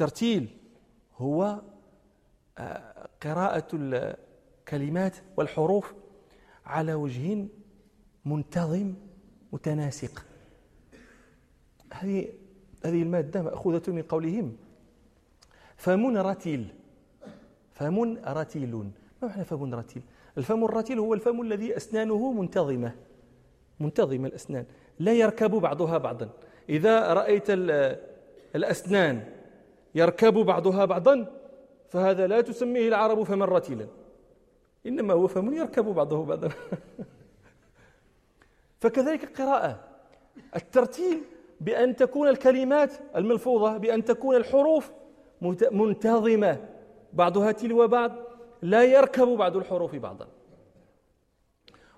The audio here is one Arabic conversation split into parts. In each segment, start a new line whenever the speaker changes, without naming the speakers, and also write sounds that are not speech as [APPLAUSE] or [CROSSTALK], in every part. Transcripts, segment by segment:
الترتيل هو آه، قراءة الكلمات والحروف على وجه منتظم متناسق. هذه هذه المادة مأخوذة من قولهم. فم رتيل فم رتيل ما معنى فم رتيل؟ الفم الرتيل هو الفم الذي أسنانه منتظمة. منتظمة الأسنان. لا يركب بعضها بعضا. إذا رأيت الأسنان يركب بعضها بعضا فهذا لا تسميه العرب فما رتيلا إنما هو فم يركب بعضه بعضا. [LAUGHS] فكذلك القراءة الترتيل بأن تكون الكلمات الملفوظة بأن تكون الحروف منتظمة. بعضها تلو بعض لا يركب بعض الحروف بعضا.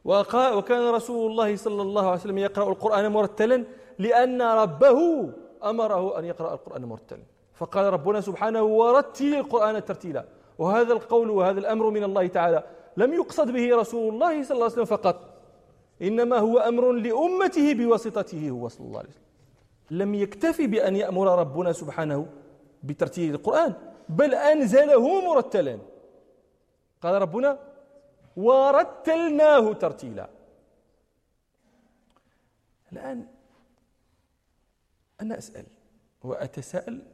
وكان رسول الله صلى الله عليه وسلم يقرأ القرآن مرتلا لأن ربه أمره أن يقرأ القرآن مرتلا. فقال ربنا سبحانه ورتل القرآن ترتيلا. وهذا القول وهذا الأمر من الله تعالى. لم يقصد به رسول الله صلى الله عليه وسلم فقط. إنما هو أمر لأمته بواسطته هو صلى الله عليه وسلم. لم يكتفي بأن يأمر ربنا سبحانه بترتيل القرآن. بل أنزله مرتلا. قال ربنا ورتلناه ترتيلا. الآن أنا أسأل وأتساءل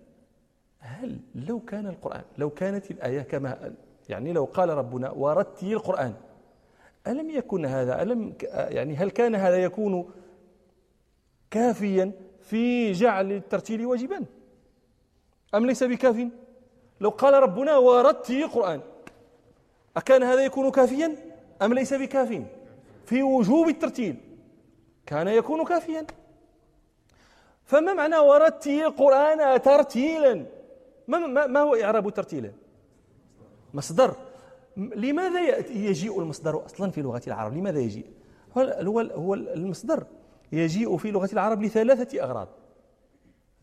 هل لو كان القرآن لو كانت الآية كما يعني لو قال ربنا ورتل القرآن ألم يكن هذا؟ ألم يعني هل كان هذا يكون كافيا في جعل الترتيل واجبا؟ أم ليس بكاف؟ لو قال ربنا ورتل القرآن أكان هذا يكون كافيا أم ليس بكاف؟ في وجوب الترتيل كان يكون كافيا. فما معنى ورتل القرآن ترتيلا؟ ما, ما, ما هو إعراب ترتيلا مصدر. لماذا يجيء المصدر أصلا في لغة العرب؟ لماذا يجيء؟ هو هو المصدر يجيء في لغة العرب لثلاثة أغراض.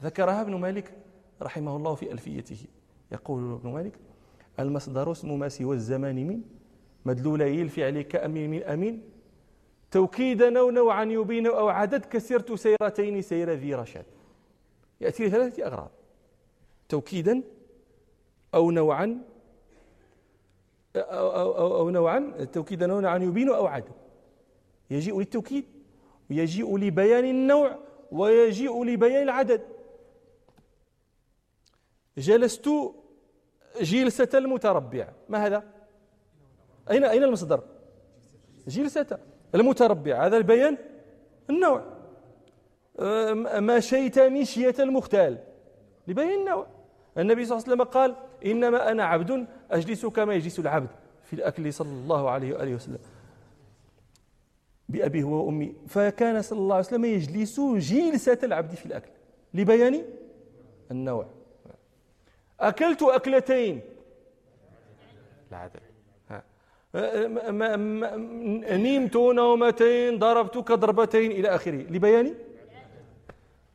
ذكرها ابن مالك رحمه الله في ألفيته. يقول ابن مالك المصدر اسم ما سوى الزمان من مدلولي الفعل كأمين من أمين. توكيدا أو نوعا يبين أو عدد كسرت سيرتين سير ذي رشاد. يأتي لثلاثة أغراض. توكيدا أو نوعا أو, أو, أو, أو نوعا توكيدا أو نوعا يبين أو عدد يجيء للتوكيد ويجيء لبيان النوع ويجيء لبيان العدد. جلست جلسة المتربع. ما هذا؟ أين أين المصدر؟ جلسة المتربع. هذا البيان النوع. مشيت مشية المختال. لبيان النوع. النبي صلى الله عليه وسلم قال إنما أنا عبد أجلس كما يجلس العبد في الأكل صلى الله عليه وآله وسلم. بأبي هو وأمي. فكان صلى الله عليه وسلم يجلس جلسة العبد في الأكل. لبيان النوع. أكلت أكلتين. العدل نمت نومتين ضربتك ضربتين إلى آخره. لبيان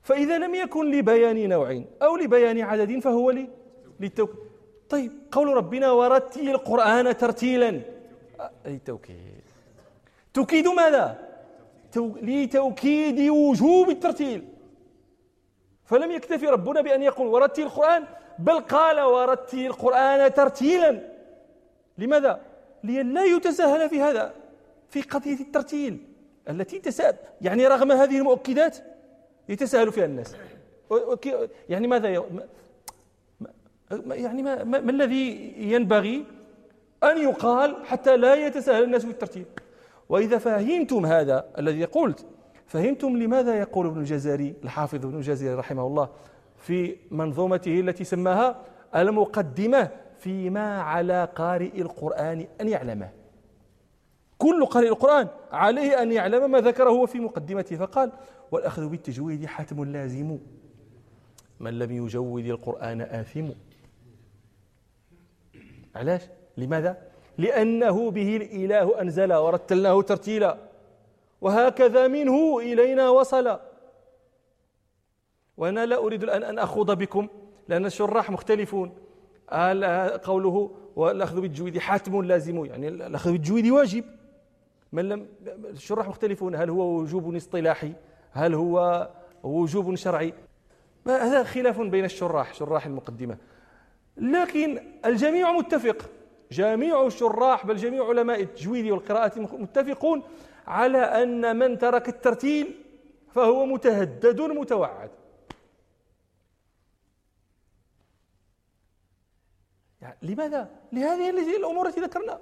فإذا لم يكن لبيان نوع أو لبيان عدد فهو لي للتوكيد طيب قول ربنا ورتل القرآن ترتيلا. أي توكيد. توكيد ماذا؟ تو... لتوكيد وجوب الترتيل. فلم يكتفي ربنا بأن يقول ورتل القرآن بل قال ورتل القرآن ترتيلا. لماذا؟ لئلا يتساهل في هذا في قضية الترتيل التي تساءل يعني رغم هذه المؤكدات يتساهل فيها الناس. يعني ماذا يعني ما, ما, ما الذي ينبغي أن يقال حتى لا يتساهل الناس في الترتيب وإذا فهمتم هذا الذي قلت فهمتم لماذا يقول ابن الجزري الحافظ ابن الجزري رحمه الله في منظومته التي سماها المقدمة فيما على قارئ القرآن أن يعلمه. كل قارئ القرآن عليه أن يعلم ما ذكره في مقدمته فقال والأخذ بالتجويد حتم لازم. من لم يجود القرآن آثم. علاش؟ لماذا؟ لأنه به الإله أنزل ورتلناه ترتيلا وهكذا منه إلينا وصل. وأنا لا أريد الآن أن أخوض بكم لأن الشراح مختلفون. قوله والأخذ بالجويد حاتم لازم. يعني الأخذ بالجويد واجب. من لم الشراح مختلفون هل هو وجوب اصطلاحي؟ هل هو وجوب شرعي؟ هذا خلاف بين الشراح شراح المقدمة. لكن الجميع متفق. جميع الشراح بل جميع علماء التجويد والقراءة متفقون على أن من ترك الترتيل فهو متهدد متوعد. يعني لماذا؟ لهذه الأمور التي ذكرنا.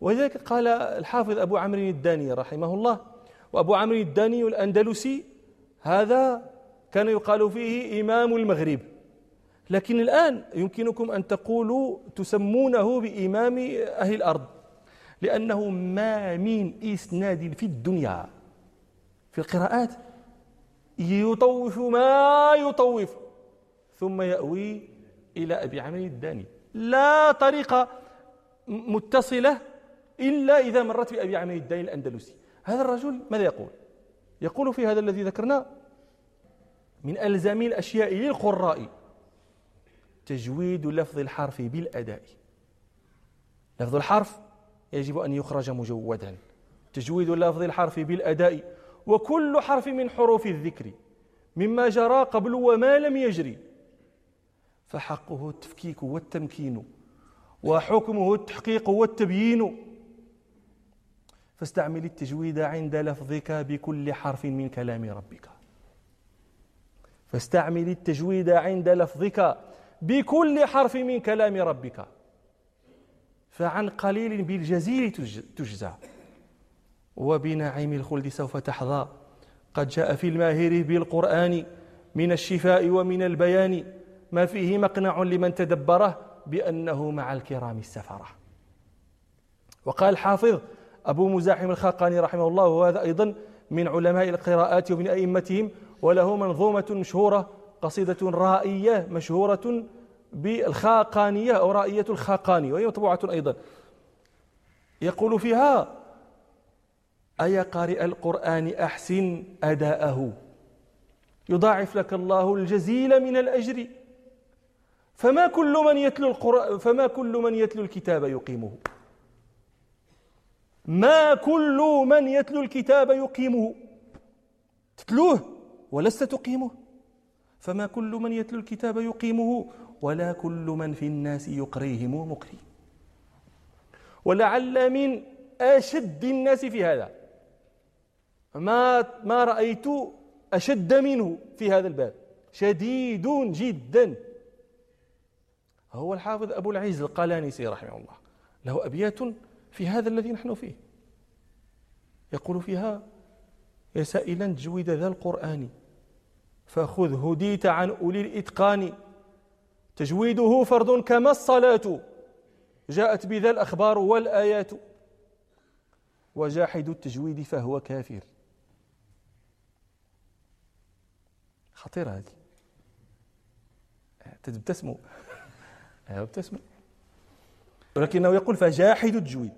ولذلك قال الحافظ أبو عمرو الداني رحمه الله وأبو عمرو الداني الأندلسي هذا كان يقال فيه إمام المغرب. لكن الآن يمكنكم أن تقولوا تسمونه بإمام أهل الأرض لأنه ما من إسناد في الدنيا. في القراءات يطوف ما يطوف ثم يأوي إلى أبي عمرو الداني. لا طريقة متصلة إلا إذا مرت بأبي عمرو الداني الأندلسي. هذا الرجل ماذا يقول؟ يقول في هذا الذي ذكرنا من ألزم الأشياء للقراء تجويد لفظ الحرف بالأداء. لفظ الحرف يجب أن يخرج مجودا. تجويد لفظ الحرف بالأداء. وكل حرف من حروف الذكر مما جرى قبل وما لم يجري. فحقه التفكيك والتمكين وحكمه التحقيق والتبيين. فاستعمل التجويد عند لفظك بكل حرف من كلام ربك. فاستعمل التجويد عند لفظك بكل حرف من كلام ربك. فعن قليل بالجزيل تجزى. وبنعيم الخلد سوف تحظى. قد جاء في الماهر بالقرآن من الشفاء ومن البيان. ما فيه مقنع لمن تدبره بأنه مع الكرام السفرة. وقال الحافظ أبو مزاحم الخاقاني رحمه الله وهذا أيضا من علماء القراءات ومن أئمتهم وله منظومة مشهورة قصيدة رائية مشهورة بالخاقانية أو رائية الخاقاني وهي مطبوعة أيضا. يقول فيها أيا قارئ القرآن أحسن أداءه؟ يضاعف لك الله الجزيل من الأجر. فما كل من يتلو القرآن فما كل من يتلو الكتاب يقيمه؟ ما كل من يتلو الكتاب يقيمه. تتلوه ولست تقيمه. فما كل من يتلو الكتاب يقيمه ولا كل من في الناس يقريهم مقري ولعل من أشد الناس في هذا. ما ما رأيت أشد منه في هذا الباب. شديد جدا. هو الحافظ أبو العز القلانسي رحمه الله. له أبيات في هذا الذي نحن فيه. يقول فيها يا سائلا تجويد ذا القرآن فخذ هديت عن أولي الإتقان. تجويده فرض كما الصلاة. جاءت بذا الأخبار والآيات. وجاحد التجويد فهو كافر. خطيرة هذه. تبتسموا [LAUGHS] ابتسموا ولكنه يقول فجاحد التجويد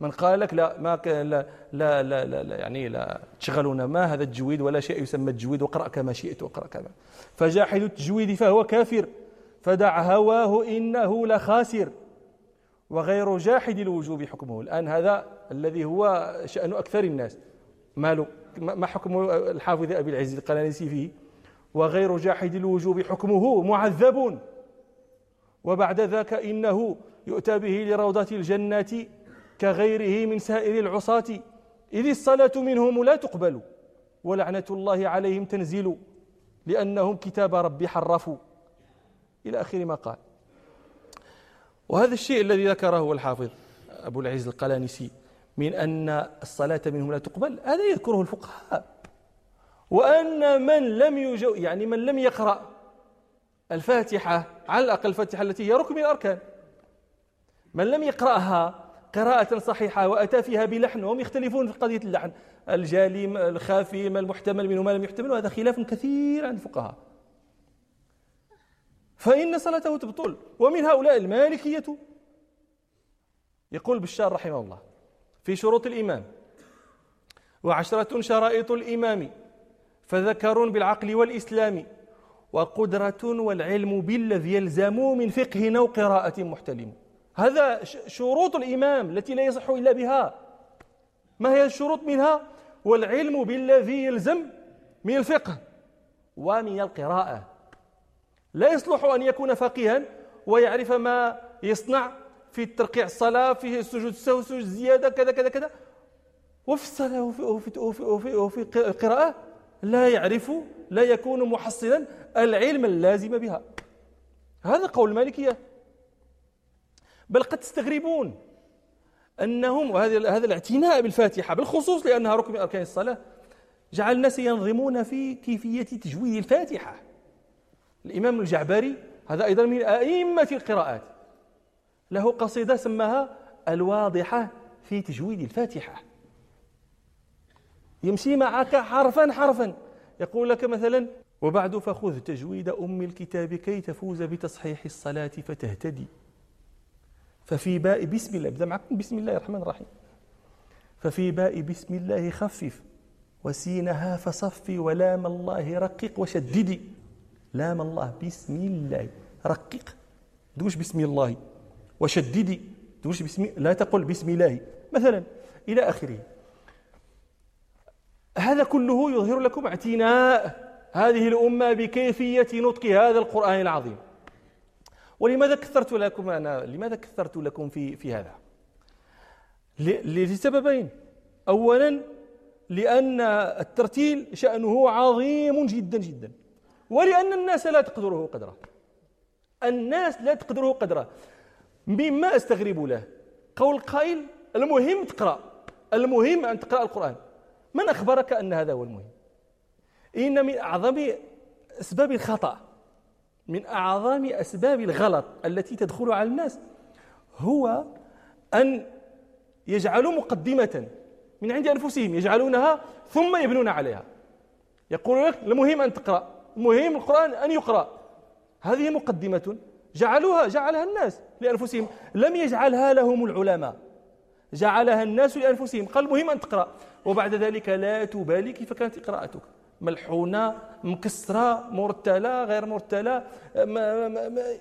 من قال لك لا ما لا لا لا, لا, يعني لا تشغلون ما هذا التجويد ولا شيء يسمى التجويد واقرا كما شئت واقرأ كما. فجاحد التجويد فهو كافر فدع هواه إنه لخاسر. وغير جاحد الوجوب حكمه. الآن هذا الذي هو شأن أكثر الناس. ماله؟ ما حكم الحافظ أبي العز القلانسي فيه؟ وغير جاحد الوجوب حكمه معذب وبعد ذاك إنه يؤتى به لروضة الجنة كغيره من سائر العصاة. إذ الصلاة منهم لا تقبل ولعنة الله عليهم تنزل لأنهم كتاب ربي حرفوا. إلى آخر ما قال. وهذا الشيء الذي ذكره الحافظ أبو العز القلانسي من أن الصلاة منهم لا تقبل هذا يذكره الفقهاء. وأن من لم يجو يعني من لم يقرأ الفاتحة على الأقل الفاتحة التي هي ركن من الأركان. من لم يقرأها قراءة صحيحة وأتى فيها بلحن وهم يختلفون في قضية اللحن. الجالي الخافي ما المحتمل منه ما لم يحتمل وهذا خلاف كثير عند الفقهاء. فإن صلاته تبطل ومن هؤلاء المالكية يقول بشار رحمه الله في شروط الإمام وعشرة شرائط الإمام فذكر بالعقل والإسلام وقدرة والعلم بالذي يلزم من فقه أو قراءة محتلم. هذا شروط الإمام التي لا يصح إلا بها. ما هي الشروط منها؟ والعلم بالذي يلزم من الفقه ومن القراءة. لا يصلح أن يكون فقيها ويعرف ما يصنع في ترقيع الصلاة في سجود السهو سجود الزيادة كذا كذا كذا. وفي الصلاة وفي, وفي, وفي, وفي, وفي القراءة لا يعرف لا يكون محصلا العلم اللازم بها. هذا قول المالكية. بل قد تستغربون أنهم وهذا هذا الاعتناء بالفاتحة بالخصوص لأنها ركن من أركان الصلاة جعل الناس ينظمون في كيفية تجويد الفاتحة. الإمام الجعبري هذا أيضا من أئمة القراءات له قصيدة سماها الواضحة في تجويد الفاتحة. يمشي معك حرفا حرفا. يقول لك مثلا وبعد فخذ تجويد أم الكتاب كي تفوز بتصحيح الصلاة فتهتدي. ففي باء بسم الله ابدا معكم بسم الله الرحمن الرحيم. ففي باء بسم الله خفف وسينها فصفي ولام الله رقق وشددي. لام الله بسم الله رقق دوش بسم الله وشددي. دوش بسم لا تقل بسم الله. مثلا إلى آخره. هذا كله يظهر لكم اعتناء هذه الأمة بكيفية نطق هذا القرآن العظيم. ولماذا كثرت لكم أنا؟ لماذا كثرت لكم في في هذا؟ لسببين. أولا لأن الترتيل شأنه عظيم جدا جدا. ولأن الناس لا تقدره قدره. الناس لا تقدره قدره. مما أستغرب له قول قائل المهم تقرأ. المهم أن تقرأ القرآن. من أخبرك أن هذا هو المهم؟ إن من أعظم أسباب الخطأ. من أعظم أسباب الغلط التي تدخل على الناس هو أن يجعلوا مقدمة من عند أنفسهم يجعلونها ثم يبنون عليها. يقول لك المهم أن تقرأ المهم القرآن أن يقرأ. هذه مقدمة جعلوها جعلها الناس لأنفسهم. لم يجعلها لهم العلماء. جعلها الناس لأنفسهم. قال المهم أن تقرأ. وبعد ذلك لا تبالي كيف كانت قراءتك. ملحونة مكسرة مرتلة غير مرتلة ما ما ما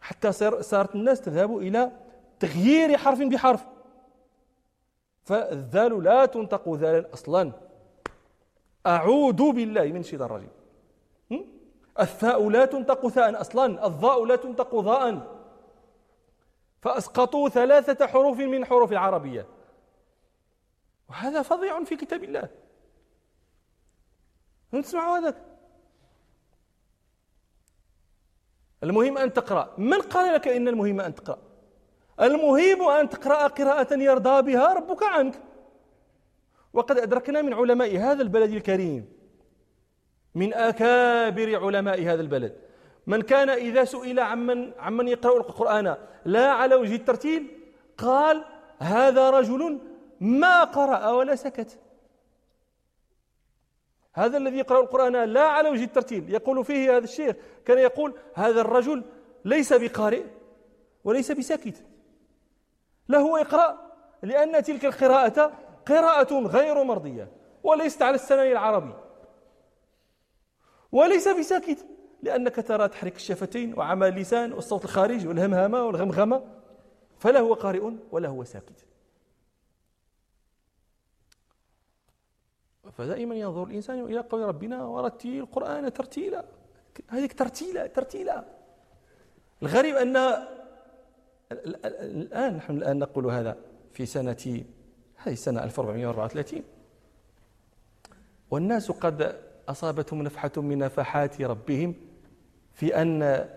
حتى صارت الناس تذهب إلى تغيير حرف بحرف. فالذال لا تنطق ذالا أصلا. أعوذ بالله من الشيطان الرجيم. الثاء لا تنطق ثاء أصلا. الضاء لا تنطق ضاء فأسقطوا ثلاثة حروف من حروف العربية. وهذا فظيع في كتاب الله. تسمعوا هذاك. المهم أن تقرأ. من قال لك إن المهم أن تقرأ؟ المهم أن تقرأ قراءة يرضى بها ربك عنك. وقد أدركنا من علماء هذا البلد الكريم من أكابر علماء هذا البلد. من كان إذا سئل عمن عمن يقرأ القرآن لا على وجه الترتيل قال هذا رجل ما قرأ ولا سكت. هذا الذي يقرأ القرآن لا على وجه الترتيل. يقول فيه هذا الشيخ كان يقول هذا الرجل ليس بقارئ وليس بساكت. لا هو يقرأ لأن تلك القراءة قراءة غير مرضية وليست على السنن العربي. وليس بساكت لأنك ترى تحرك الشفتين وعمى اللسان والصوت الخارج والهمهمة والغمغمة فلا هو قارئ ولا هو ساكت. فدائما ينظر الإنسان إلى قول ربنا ورتل القرآن ترتيلا. هذه ترتيلا ترتيلا. الغريب أن الآن نحن الآن نقول هذا في سنة هذه السنة 1434 والناس قد أصابتهم نفحة من نفحات ربهم في أن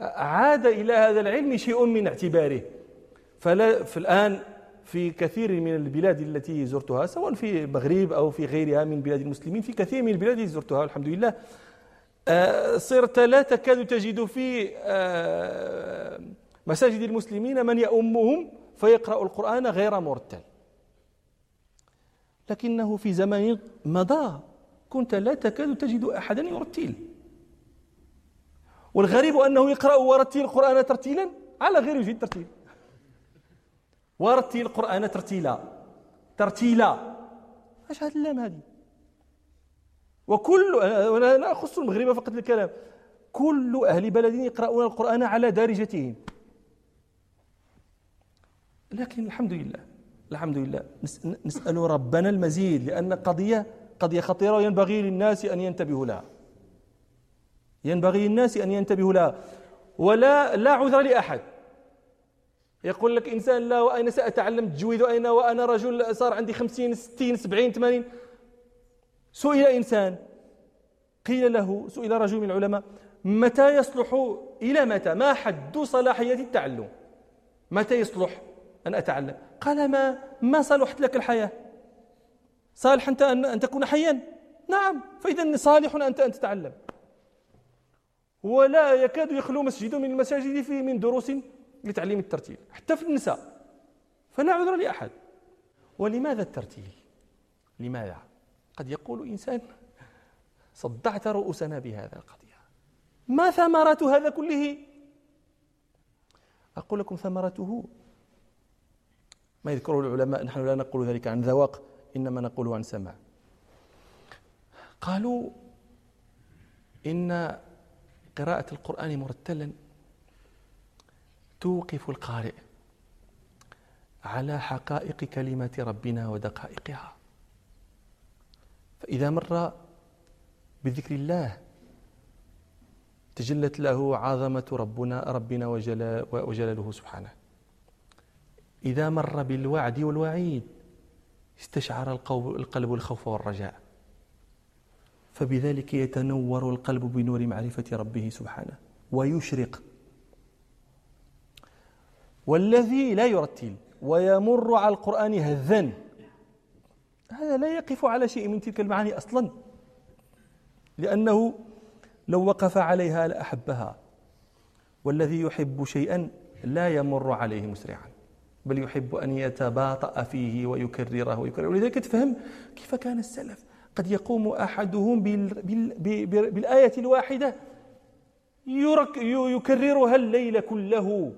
عاد إلى هذا العلم شيء من اعتباره. فلا في الآن في كثير من البلاد التي زرتها سواء في المغرب أو في غيرها من بلاد المسلمين في كثير من البلاد التي زرتها الحمد لله آه، صرت لا تكاد تجد في آه، مساجد المسلمين من يؤمهم فيقرأ القرآن غير مرتل. لكنه في زمن مضى كنت لا تكاد تجد أحدا يرتل. والغريب أنه يقرأ ورتل القرآن ترتيلا؟ على غير وجه الترتيل. ورتل القرآن ترتيلا. ترتيلا. إيش هذه اللام هذه وكل أنا لا أخص المغرب فقط الكلام كل أهل بلد يقرؤون القرآن على دارجتهم. لكن الحمد لله الحمد لله. نسأل ربنا المزيد لأن قضية قضية خطيرة وينبغي للناس أن ينتبهوا لها. ينبغي للناس أن ينتبهوا لها. ولا لا عذر لأحد. يقول لك إنسان لا وأين سأتعلم التجويد وأين وأنا رجل صار عندي خمسين ستين سبعين ثمانين. سئل إنسان قيل له سئل رجل من العلماء متى يصلح إلى متى؟ ما حد صلاحية التعلم؟ متى يصلح أن أتعلم؟ قال ما ما صلحت لك الحياة؟ صالح أنت أن تكون حيا؟ نعم فإذا صالح أنت أن تتعلم. ولا يكاد يخلو مسجد من المساجد فيه من دروس لتعليم الترتيل حتى في النساء. فلا عذر لأحد. ولماذا الترتيل؟ لماذا؟ قد يقول إنسان صدعت رؤوسنا بهذا القضية. ما ثمرة هذا كله؟ أقول لكم ثمرته. ما يذكره العلماء نحن لا نقول ذلك عن ذواق إنما نقول عن سماع. قالوا إن قراءة القرآن مرتلا توقف القارئ على حقائق كلمات ربنا ودقائقها. فإذا مر بذكر الله تجلت له عظمة ربنا ربنا وجلاله سبحانه. إذا مر بالوعد والوعيد استشعر القلب الخوف والرجاء. فبذلك يتنور القلب بنور معرفة ربه سبحانه ويشرق والذي لا يرتل ويمر على القرآن هذا. هذا لا يقف على شيء من تلك المعاني أصلا. لأنه لو وقف عليها لأحبها. والذي يحب شيئا لا يمر عليه مسرعا. بل يحب أن يتباطأ فيه ويكرره ويكرره. ولذلك تفهم كيف كان السلف قد يقوم أحدهم بالآية الواحدة. يكررها الليل كله.